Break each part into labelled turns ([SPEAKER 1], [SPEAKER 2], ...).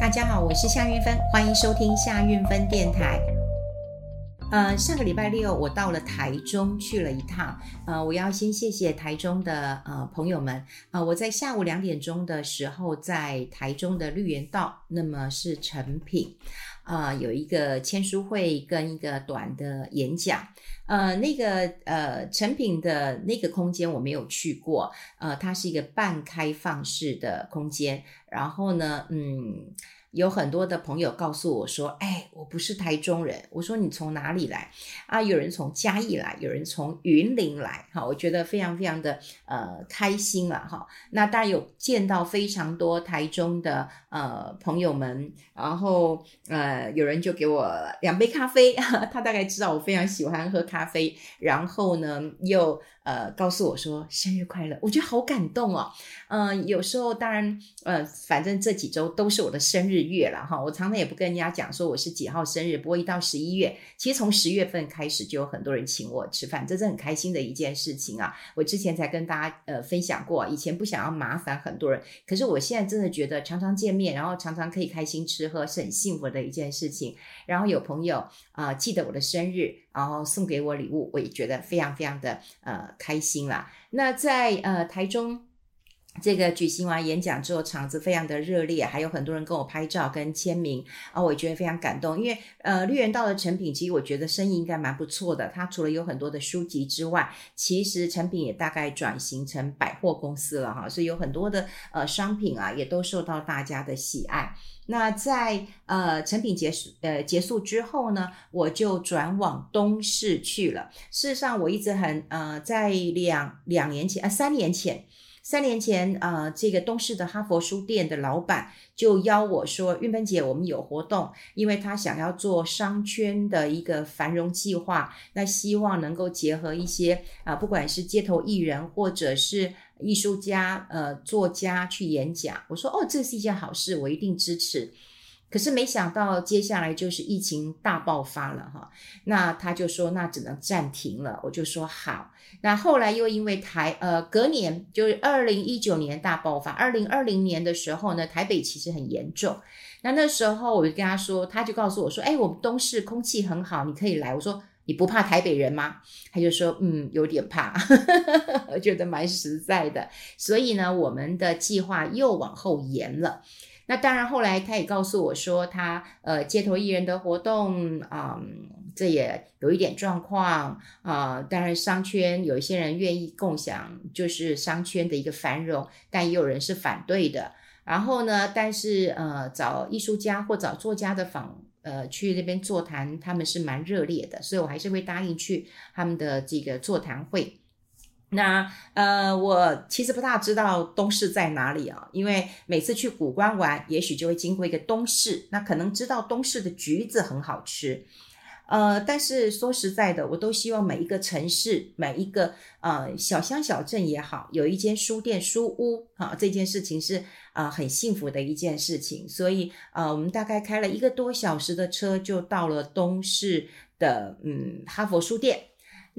[SPEAKER 1] 大家好，我是夏运芬，欢迎收听夏运芬电台。呃，上个礼拜六我到了台中去了一趟，呃，我要先谢谢台中的呃朋友们，呃，我在下午两点钟的时候在台中的绿园道，那么是成品，啊，有一个签书会跟一个短的演讲，呃，那个呃成品的那个空间我没有去过，呃，它是一个半开放式的空间，然后呢，嗯。有很多的朋友告诉我说：“哎，我不是台中人。”我说：“你从哪里来？”啊，有人从嘉义来，有人从云林来。哈，我觉得非常非常的呃开心了哈。那当然有见到非常多台中的呃朋友们，然后呃有人就给我两杯咖啡，他大概知道我非常喜欢喝咖啡，然后呢又。呃，告诉我说生日快乐，我觉得好感动哦。嗯、有时候当然，呃，反正这几周都是我的生日月了哈。我常常也不跟人家讲说我是几号生日，不过一到十一月，其实从十月份开始就有很多人请我吃饭，这是很开心的一件事情啊。我之前才跟大家呃分享过，以前不想要麻烦很多人，可是我现在真的觉得常常见面，然后常常可以开心吃喝，是很幸福的一件事情。然后有朋友啊、记得我的生日。然后送给我礼物，我也觉得非常非常的呃开心啦。那在呃台中这个举行完演讲之后，场子非常的热烈，还有很多人跟我拍照跟签名啊，我也觉得非常感动。因为呃绿园道的成品，其实我觉得生意应该蛮不错的。它除了有很多的书籍之外，其实成品也大概转型成百货公司了哈，所以有很多的呃商品啊，也都受到大家的喜爱。那在呃成品结束呃结束之后呢，我就转往东市去了。事实上，我一直很呃在两两年前啊、三年前三年前呃这个东市的哈佛书店的老板就邀我说，运芬姐，我们有活动，因为他想要做商圈的一个繁荣计划，那希望能够结合一些啊、不管是街头艺人或者是。艺术家、呃，作家去演讲，我说哦，这是一件好事，我一定支持。可是没想到接下来就是疫情大爆发了哈，那他就说那只能暂停了，我就说好。那后来又因为台呃隔年就是二零一九年大爆发，二零二零年的时候呢，台北其实很严重。那那时候我就跟他说，他就告诉我说，哎，我们东市空气很好，你可以来。我说。你不怕台北人吗？他就说，嗯，有点怕，我 觉得蛮实在的。所以呢，我们的计划又往后延了。那当然，后来他也告诉我说他，呃街头艺人的活动啊、嗯，这也有一点状况啊、当然，商圈有一些人愿意共享，就是商圈的一个繁荣，但也有人是反对的。然后呢，但是呃，找艺术家或找作家的访。呃，去那边座谈，他们是蛮热烈的，所以我还是会答应去他们的这个座谈会。那呃，我其实不大知道东市在哪里啊，因为每次去谷关玩，也许就会经过一个东市，那可能知道东市的橘子很好吃。呃，但是说实在的，我都希望每一个城市，每一个呃小乡小镇也好，有一间书店书屋啊，这件事情是啊、很幸福的一件事情。所以呃，我们大概开了一个多小时的车，就到了东市的嗯哈佛书店。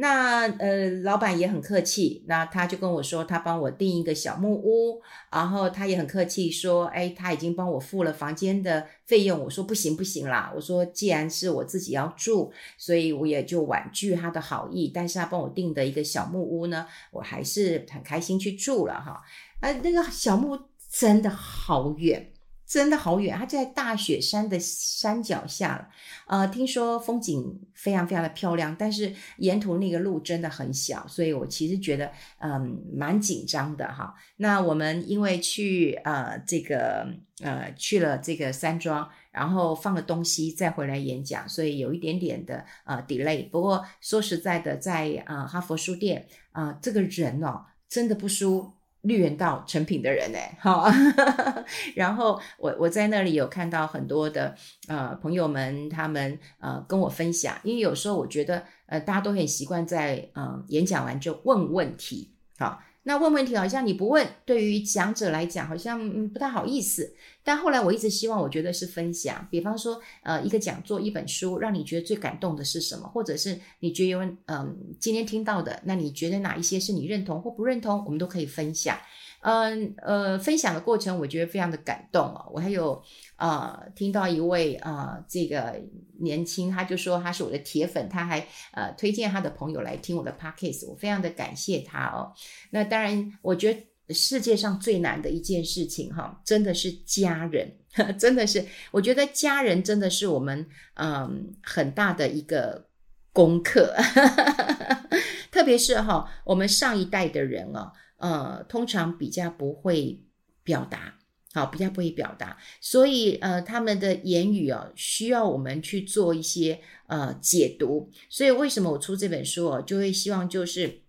[SPEAKER 1] 那呃，老板也很客气，那他就跟我说，他帮我订一个小木屋，然后他也很客气说，哎，他已经帮我付了房间的费用。我说不行不行啦，我说既然是我自己要住，所以我也就婉拒他的好意。但是他帮我订的一个小木屋呢，我还是很开心去住了哈。啊，那个小木屋真的好远。真的好远，它在大雪山的山脚下了。呃，听说风景非常非常的漂亮，但是沿途那个路真的很小，所以我其实觉得嗯蛮紧张的哈。那我们因为去呃这个呃去了这个山庄，然后放了东西再回来演讲，所以有一点点的呃 delay。不过说实在的，在呃哈佛书店啊，呃，这个人哦真的不输。绿园道成品的人哎，好，然后我我在那里有看到很多的呃朋友们，他们呃跟我分享，因为有时候我觉得呃大家都很习惯在嗯、呃、演讲完就问问题，好，那问问题好像你不问，对于讲者来讲好像不太好意思，但后来我一直希望，我觉得是分享，比方说，呃，一个讲座、一本书，让你觉得最感动的是什么，或者是你觉得有，嗯、今天听到的，那你觉得哪一些是你认同或不认同，我们都可以分享。嗯呃，分享的过程我觉得非常的感动哦。我还有呃听到一位啊、呃，这个年轻，他就说他是我的铁粉，他还呃推荐他的朋友来听我的 podcast，我非常的感谢他哦。那当然，我觉得世界上最难的一件事情哈，真的是家人，真的是，我觉得家人真的是我们嗯、很大的一个功课，特别是哈我们上一代的人哦。呃，通常比较不会表达，好，比较不会表达，所以呃，他们的言语哦，需要我们去做一些呃解读。所以为什么我出这本书哦，就会希望就是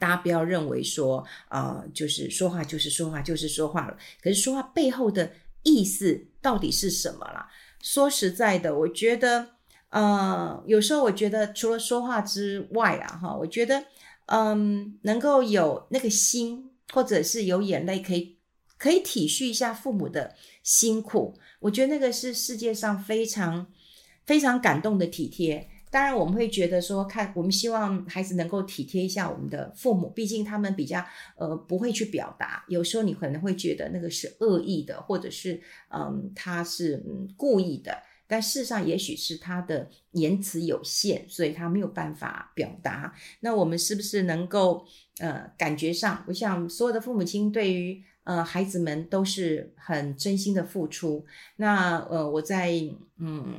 [SPEAKER 1] 大家不要认为说啊、就是说话就是说话就是说话了，可是说话背后的意思到底是什么啦？说实在的，我觉得呃，有时候我觉得除了说话之外啊，哈，我觉得。嗯，能够有那个心，或者是有眼泪，可以可以体恤一下父母的辛苦。我觉得那个是世界上非常非常感动的体贴。当然，我们会觉得说，看我们希望孩子能够体贴一下我们的父母，毕竟他们比较呃不会去表达。有时候你可能会觉得那个是恶意的，或者是嗯他是嗯故意的。但事实上，也许是他的言辞有限，所以他没有办法表达。那我们是不是能够呃，感觉上，我想所有的父母亲对于呃孩子们都是很真心的付出。那呃，我在嗯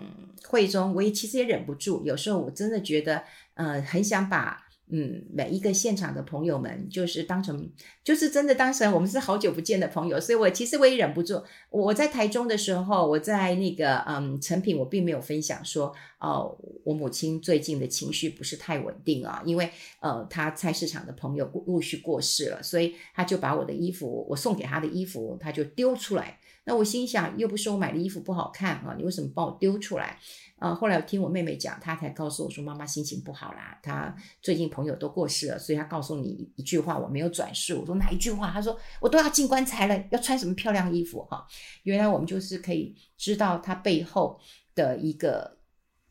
[SPEAKER 1] 会中，我也其实也忍不住，有时候我真的觉得呃，很想把。嗯，每一个现场的朋友们，就是当成，就是真的当成我们是好久不见的朋友，所以我其实我也忍不住。我在台中的时候，我在那个嗯成品，我并没有分享说，哦、我母亲最近的情绪不是太稳定啊，因为呃，她菜市场的朋友陆续过世了，所以他就把我的衣服，我送给他的衣服，他就丢出来。那我心想，又不是我买的衣服不好看啊，你为什么把我丢出来？啊，后来我听我妹妹讲，她才告诉我说，妈妈心情不好啦，她最近朋友都过世了，所以她告诉你一句话，我没有转述。我说哪一句话？她说我都要进棺材了，要穿什么漂亮衣服？哈，原来我们就是可以知道她背后的一个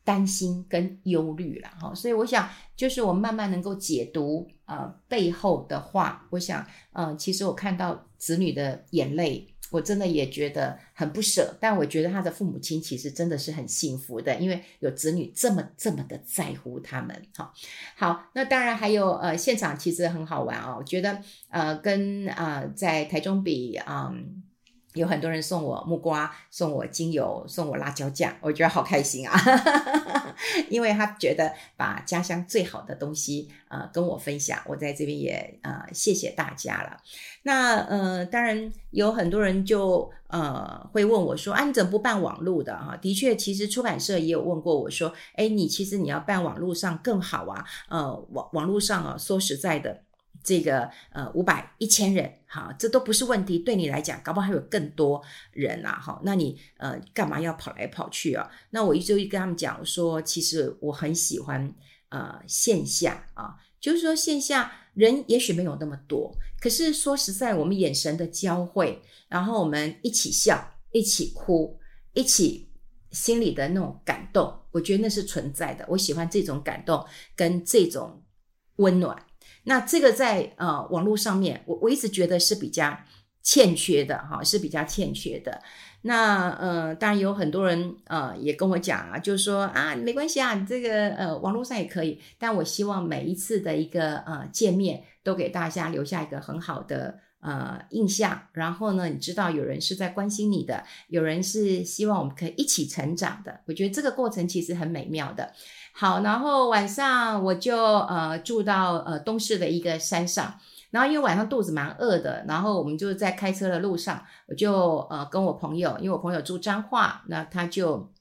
[SPEAKER 1] 担心跟忧虑了，哈。所以我想，就是我慢慢能够解读呃背后的话，我想，嗯、其实我看到子女的眼泪。我真的也觉得很不舍，但我觉得他的父母亲其实真的是很幸福的，因为有子女这么这么的在乎他们。好，好，那当然还有呃，现场其实很好玩哦，我觉得呃，跟啊、呃、在台中比啊。嗯有很多人送我木瓜，送我精油，送我辣椒酱，我觉得好开心啊！因为他觉得把家乡最好的东西呃跟我分享，我在这边也呃谢谢大家了。那呃当然有很多人就呃会问我说啊，你怎么不办网络的啊？的确，其实出版社也有问过我说，哎，你其实你要办网络上更好啊。呃网网络上啊，说实在的。这个呃五百一千人哈，这都不是问题。对你来讲，搞不好还有更多人啊哈。那你呃干嘛要跑来跑去啊？那我一直跟他们讲说，其实我很喜欢呃线下啊，就是说线下人也许没有那么多，可是说实在，我们眼神的交汇，然后我们一起笑，一起哭，一起心里的那种感动，我觉得那是存在的。我喜欢这种感动跟这种温暖。那这个在呃网络上面，我我一直觉得是比较欠缺的哈，是比较欠缺的。那呃，当然有很多人呃也跟我讲啊，就是说啊，没关系啊，你这个呃网络上也可以。但我希望每一次的一个呃见面，都给大家留下一个很好的呃印象。然后呢，你知道有人是在关心你的，有人是希望我们可以一起成长的。我觉得这个过程其实很美妙的。好，然后晚上我就呃住到呃东市的一个山上，然后因为晚上肚子蛮饿的，然后我们就在开车的路上，我就呃跟我朋友，因为我朋友住彰化，那他就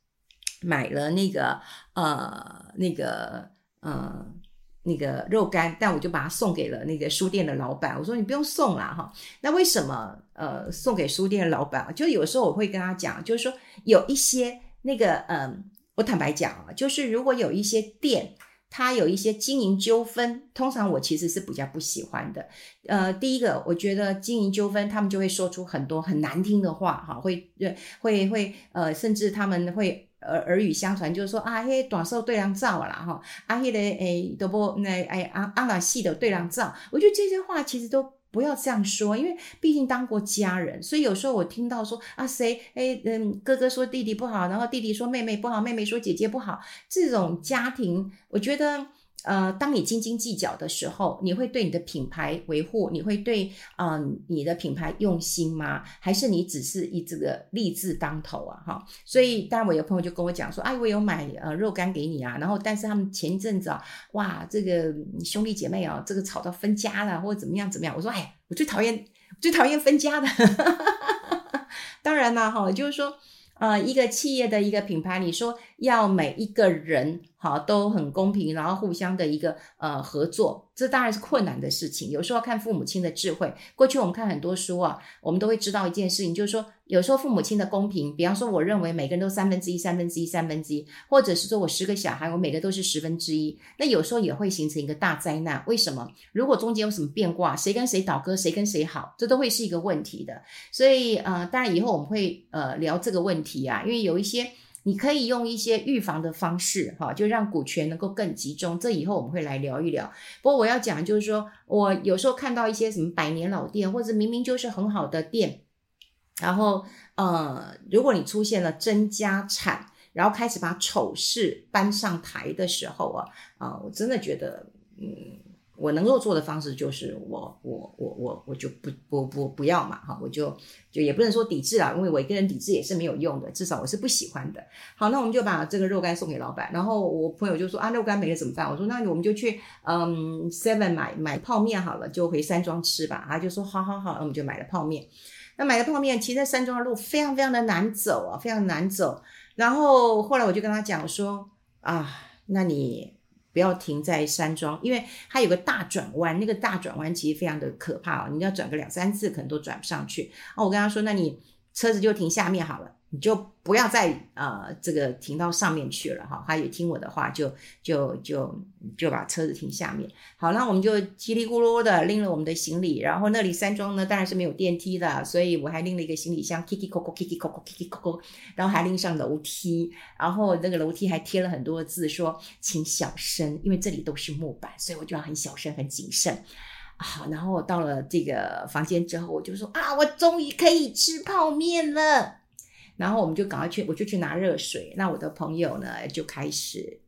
[SPEAKER 1] 买了那个呃那个呃那个肉干，但我就把它送给了那个书店的老板，我说你不用送了哈，那为什么呃送给书店的老板？就有时候我会跟他讲，就是说有一些那个嗯。坦白讲啊，就是如果有一些店，他有一些经营纠纷，通常我其实是比较不喜欢的。呃，第一个，我觉得经营纠纷，他们就会说出很多很难听的话，哈，会会会呃，甚至他们会耳耳语相传，就是说啊，嘿，短寿对人造啦，哈，啊，嘿的诶，都不那哎啊啊那细的对人造，我觉得这些话其实都。不要这样说，因为毕竟当过家人，所以有时候我听到说啊谁哎嗯哥哥说弟弟不好，然后弟弟说妹妹不好，妹妹说姐姐不好，这种家庭，我觉得。呃，当你斤斤计较的时候，你会对你的品牌维护，你会对嗯、你的品牌用心吗？还是你只是以这个利字当头啊？哈，所以当然我有朋友就跟我讲说，哎，我有买呃肉干给你啊，然后但是他们前一阵子啊，哇，这个兄弟姐妹啊，这个吵到分家了，或者怎么样怎么样？我说，哎，我最讨厌最讨厌分家的。当然了，哈，就是说。呃，一个企业的一个品牌，你说要每一个人好都很公平，然后互相的一个呃合作。这当然是困难的事情，有时候要看父母亲的智慧。过去我们看很多书啊，我们都会知道一件事情，就是说，有时候父母亲的公平，比方说，我认为每个人都三分之一、三分之一、三分之一，或者是说我十个小孩，我每个都是十分之一，那有时候也会形成一个大灾难。为什么？如果中间有什么变卦，谁跟谁倒戈，谁跟谁好，这都会是一个问题的。所以呃，当然以后我们会呃聊这个问题啊，因为有一些。你可以用一些预防的方式，哈，就让股权能够更集中。这以后我们会来聊一聊。不过我要讲就是说，我有时候看到一些什么百年老店，或者明明就是很好的店，然后呃，如果你出现了争家产，然后开始把丑事搬上台的时候啊，啊，我真的觉得，嗯。我能够做的方式就是我我我我我就不不不不要嘛哈，我就就也不能说抵制啦，因为我一个人抵制也是没有用的，至少我是不喜欢的。好，那我们就把这个肉干送给老板，然后我朋友就说啊，肉干没了怎么办？我说那我们就去嗯 Seven 买买泡面好了，就回山庄吃吧。他就说好好好，那我们就买了泡面。那买了泡面，其实在山庄的路非常非常的难走啊，非常难走。然后后来我就跟他讲说啊，那你。不要停在山庄，因为它有个大转弯，那个大转弯其实非常的可怕哦，你要转个两三次，可能都转不上去。哦，我跟他说，那你车子就停下面好了。你就不要再呃这个停到上面去了哈，他也听我的话，就就就就把车子停下面。好，那我们就叽里咕噜的拎了我们的行李，然后那里山庄呢当然是没有电梯的，所以我还拎了一个行李箱，kiki koko kiki koko kiki koko，然后还拎上楼梯，然后那个楼梯还贴了很多字说请小声，因为这里都是木板，所以我就要很小声很谨慎。好，然后到了这个房间之后，我就说啊，我终于可以吃泡面了。然后我们就赶快去，我就去拿热水。那我的朋友呢，就开始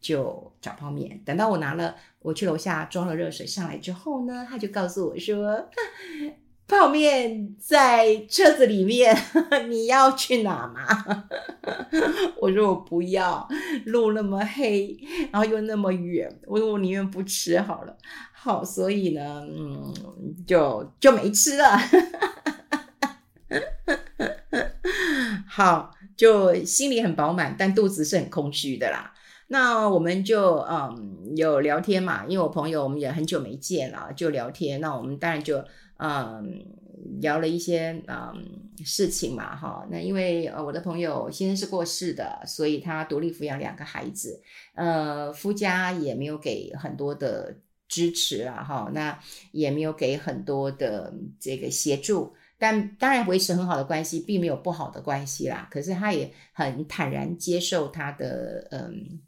[SPEAKER 1] 就找泡面。等到我拿了，我去楼下装了热水上来之后呢，他就告诉我说：“ 泡面在车子里面，你要去哪吗？” 我说：“我不要，路那么黑，然后又那么远，我说我宁愿不吃好了。”好，所以呢，嗯，就就没吃了。好，就心里很饱满，但肚子是很空虚的啦。那我们就嗯有聊天嘛，因为我朋友我们也很久没见了，就聊天。那我们当然就嗯聊了一些嗯事情嘛，哈。那因为呃我的朋友先生是过世的，所以他独立抚养两个孩子，呃夫家也没有给很多的支持啊，哈，那也没有给很多的这个协助。但当然维持很好的关系，并没有不好的关系啦。可是他也很坦然接受他的嗯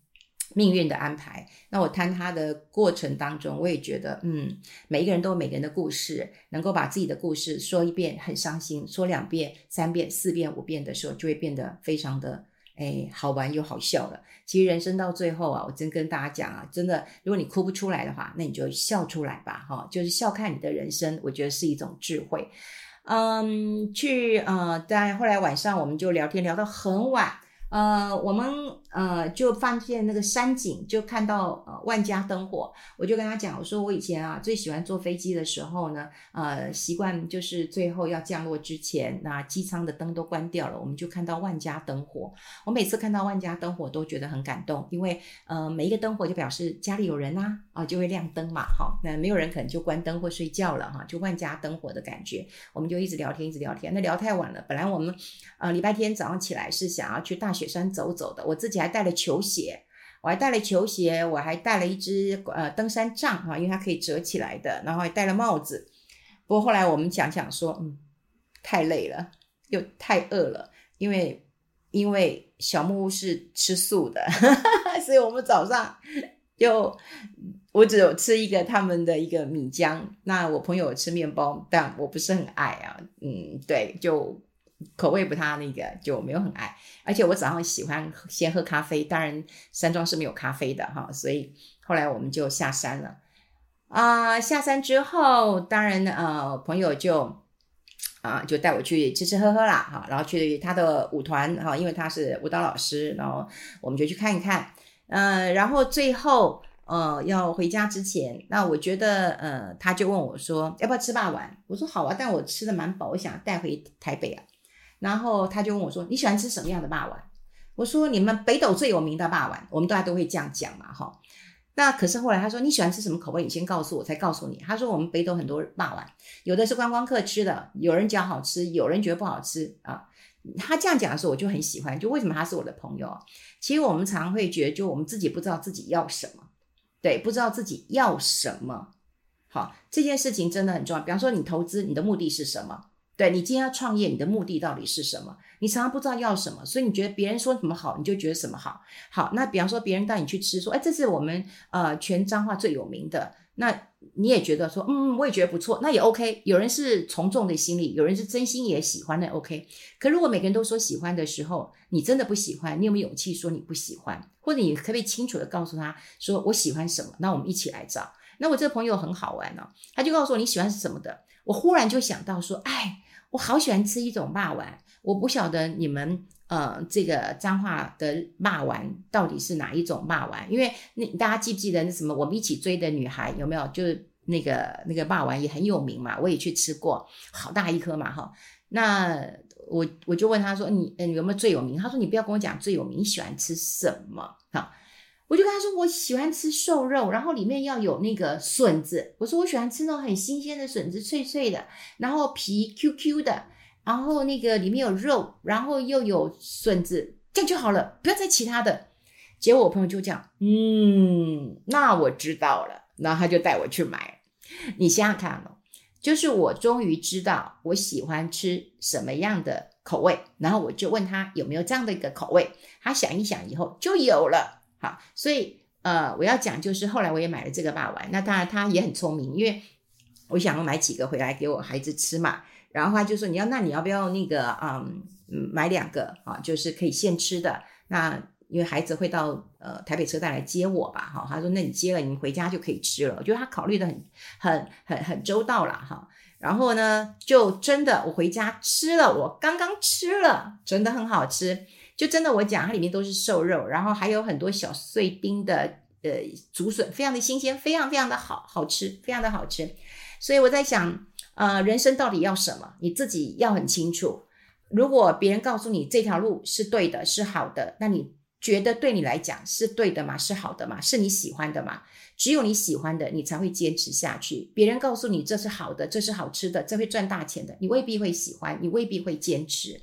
[SPEAKER 1] 命运的安排。那我谈他的过程当中，我也觉得嗯，每一个人都有每个人的故事，能够把自己的故事说一遍很伤心，说两遍、三遍、四遍、五遍的时候，就会变得非常的哎好玩又好笑了。其实人生到最后啊，我真跟大家讲啊，真的，如果你哭不出来的话，那你就笑出来吧，哈，就是笑看你的人生，我觉得是一种智慧。嗯，去呃，在后来晚上我们就聊天聊到很晚，呃，我们。呃，就发现那个山景，就看到呃万家灯火，我就跟他讲，我说我以前啊最喜欢坐飞机的时候呢，呃，习惯就是最后要降落之前，那机舱的灯都关掉了，我们就看到万家灯火。我每次看到万家灯火都觉得很感动，因为呃每一个灯火就表示家里有人呐，啊就会亮灯嘛，好，那没有人可能就关灯或睡觉了哈，就万家灯火的感觉，我们就一直聊天一直聊天，那聊太晚了，本来我们呃礼拜天早上起来是想要去大学雪山走走的，我自己。还带了球鞋，我还带了球鞋，我还带了一只呃登山杖哈，因为它可以折起来的，然后还戴了帽子。不过后来我们想想说，嗯，太累了，又太饿了，因为因为小木屋是吃素的，所以我们早上就我只有吃一个他们的一个米浆，那我朋友吃面包，但我不是很爱啊，嗯，对，就。口味不太那个，就没有很爱。而且我早上喜欢先喝咖啡，当然山庄是没有咖啡的哈，所以后来我们就下山了。啊、下山之后，当然呃，朋友就啊、就带我去吃吃喝喝啦哈，然后去他的舞团哈，因为他是舞蹈老师，然后我们就去看一看。呃，然后最后呃要回家之前，那我觉得呃他就问我说要不要吃霸王？我说好啊，但我吃的蛮饱，我想带回台北啊。然后他就问我说：“你喜欢吃什么样的霸王？”我说：“你们北斗最有名的霸王。”我们大家都会这样讲嘛，哈。那可是后来他说：“你喜欢吃什么口味？你先告诉我，才告诉你。”他说：“我们北斗很多霸王，有的是观光客吃的，有人讲好吃，有人觉得不好吃啊。”他这样讲的时候，我就很喜欢。就为什么他是我的朋友？其实我们常常会觉得，就我们自己不知道自己要什么，对，不知道自己要什么。好，这件事情真的很重要。比方说，你投资，你的目的是什么？对，你今天要创业，你的目的到底是什么？你常常不知道要什么，所以你觉得别人说什么好，你就觉得什么好。好，那比方说别人带你去吃，说，哎，这是我们呃全彰化最有名的，那你也觉得说，嗯，我也觉得不错，那也 OK。有人是从众的心理，有人是真心也喜欢的 OK。可如果每个人都说喜欢的时候，你真的不喜欢，你有没有勇气说你不喜欢？或者你可不可以清楚地告诉他说我喜欢什么？那我们一起来找。那我这个朋友很好玩哦，他就告诉我你喜欢是什么的。我忽然就想到说，哎。我好喜欢吃一种霸丸，我不晓得你们呃这个彰化的霸丸到底是哪一种霸丸，因为那大家记不记得那什么我们一起追的女孩有没有？就是那个那个霸丸也很有名嘛，我也去吃过，好大一颗嘛哈。那我我就问他说，你嗯有没有最有名？他说你不要跟我讲最有名，你喜欢吃什么？哈。我就跟他说，我喜欢吃瘦肉，然后里面要有那个笋子。我说我喜欢吃那种很新鲜的笋子，脆脆的，然后皮 Q Q 的，然后那个里面有肉，然后又有笋子，这样就好了，不要再其他的。结果我朋友就这样，嗯，那我知道了，然后他就带我去买。你想想看哦，就是我终于知道我喜欢吃什么样的口味，然后我就问他有没有这样的一个口味，他想一想以后就有了。好，所以呃，我要讲就是后来我也买了这个霸王，那当然他也很聪明，因为我想要买几个回来给我孩子吃嘛，然后他就说你要那你要不要那个嗯买两个啊，就是可以现吃的，那因为孩子会到呃台北车站来接我吧，哈，他说那你接了你回家就可以吃了，我觉得他考虑得很很很很周到了哈，然后呢就真的我回家吃了，我刚刚吃了，真的很好吃。就真的，我讲它里面都是瘦肉，然后还有很多小碎丁的呃竹笋，非常的新鲜，非常非常的好好吃，非常的好吃。所以我在想，呃，人生到底要什么？你自己要很清楚。如果别人告诉你这条路是对的，是好的，那你觉得对你来讲是对的吗？是好的吗？是你喜欢的吗？只有你喜欢的，你才会坚持下去。别人告诉你这是好的，这是好吃的，这会赚大钱的，你未必会喜欢，你未必会坚持。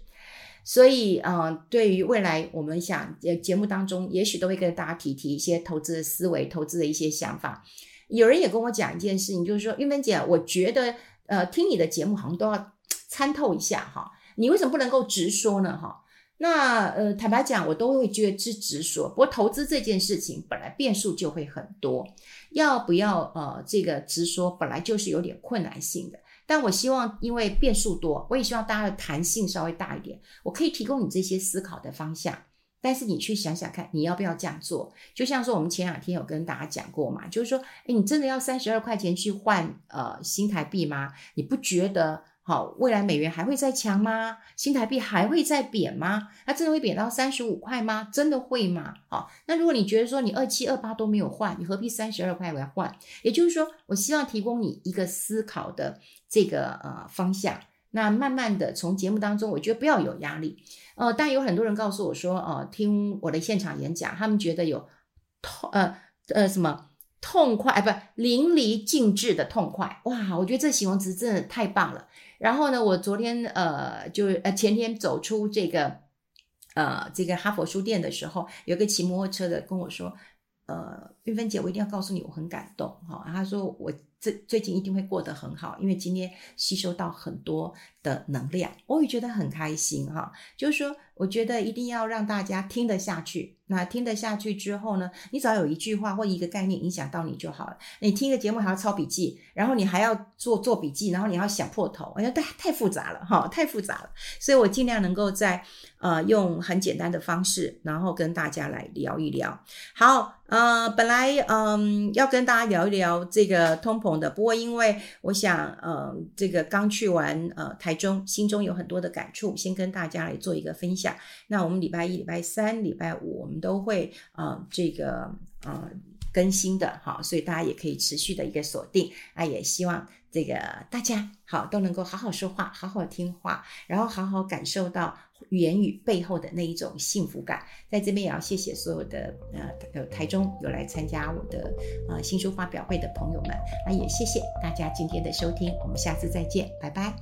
[SPEAKER 1] 所以，嗯、呃，对于未来，我们想，呃，节目当中也许都会跟大家提提一些投资的思维、投资的一些想法。有人也跟我讲一件事情，就是说，玉芬姐，我觉得，呃，听你的节目好像都要参透一下哈，你为什么不能够直说呢？哈，那，呃，坦白讲，我都会觉得是直说。不过，投资这件事情本来变数就会很多，要不要，呃，这个直说本来就是有点困难性的。但我希望，因为变数多，我也希望大家的弹性稍微大一点。我可以提供你这些思考的方向，但是你去想想看，你要不要这样做？就像说，我们前两天有跟大家讲过嘛，就是说，诶，你真的要三十二块钱去换呃新台币吗？你不觉得？好，未来美元还会再强吗？新台币还会再贬吗？它真的会贬到三十五块吗？真的会吗？好，那如果你觉得说你二七二八都没有换，你何必三十二块来换？也就是说，我希望提供你一个思考的这个呃方向。那慢慢的从节目当中，我觉得不要有压力。呃，但有很多人告诉我说，呃，听我的现场演讲，他们觉得有痛呃呃什么痛快，哎，不，淋漓尽致的痛快。哇，我觉得这形容词真的太棒了。然后呢，我昨天呃就呃前天走出这个呃这个哈佛书店的时候，有个骑摩托车的跟我说，呃，韵芬姐，我一定要告诉你，我很感动哈。他说我这最近一定会过得很好，因为今天吸收到很多的能量，我也觉得很开心哈。就是说，我觉得一定要让大家听得下去。那听得下去之后呢，你只要有一句话或一个概念影响到你就好了。你听个节目还要抄笔记，然后你还要做做笔记，然后你要想破头，哎呀，太太复杂了哈，太复杂了。所以我尽量能够在呃用很简单的方式，然后跟大家来聊一聊。好，呃，本来嗯、要跟大家聊一聊这个通膨的，不过因为我想呃这个刚去完呃台中，心中有很多的感触，先跟大家来做一个分享。那我们礼拜一、礼拜三、礼拜五我们。都会啊、这个呃更新的哈，所以大家也可以持续的一个锁定啊，也希望这个大家好都能够好好说话，好好听话，然后好好感受到言语背后的那一种幸福感。在这边也要谢谢所有的呃有台中有来参加我的呃新书发表会的朋友们，那也谢谢大家今天的收听，我们下次再见，拜拜。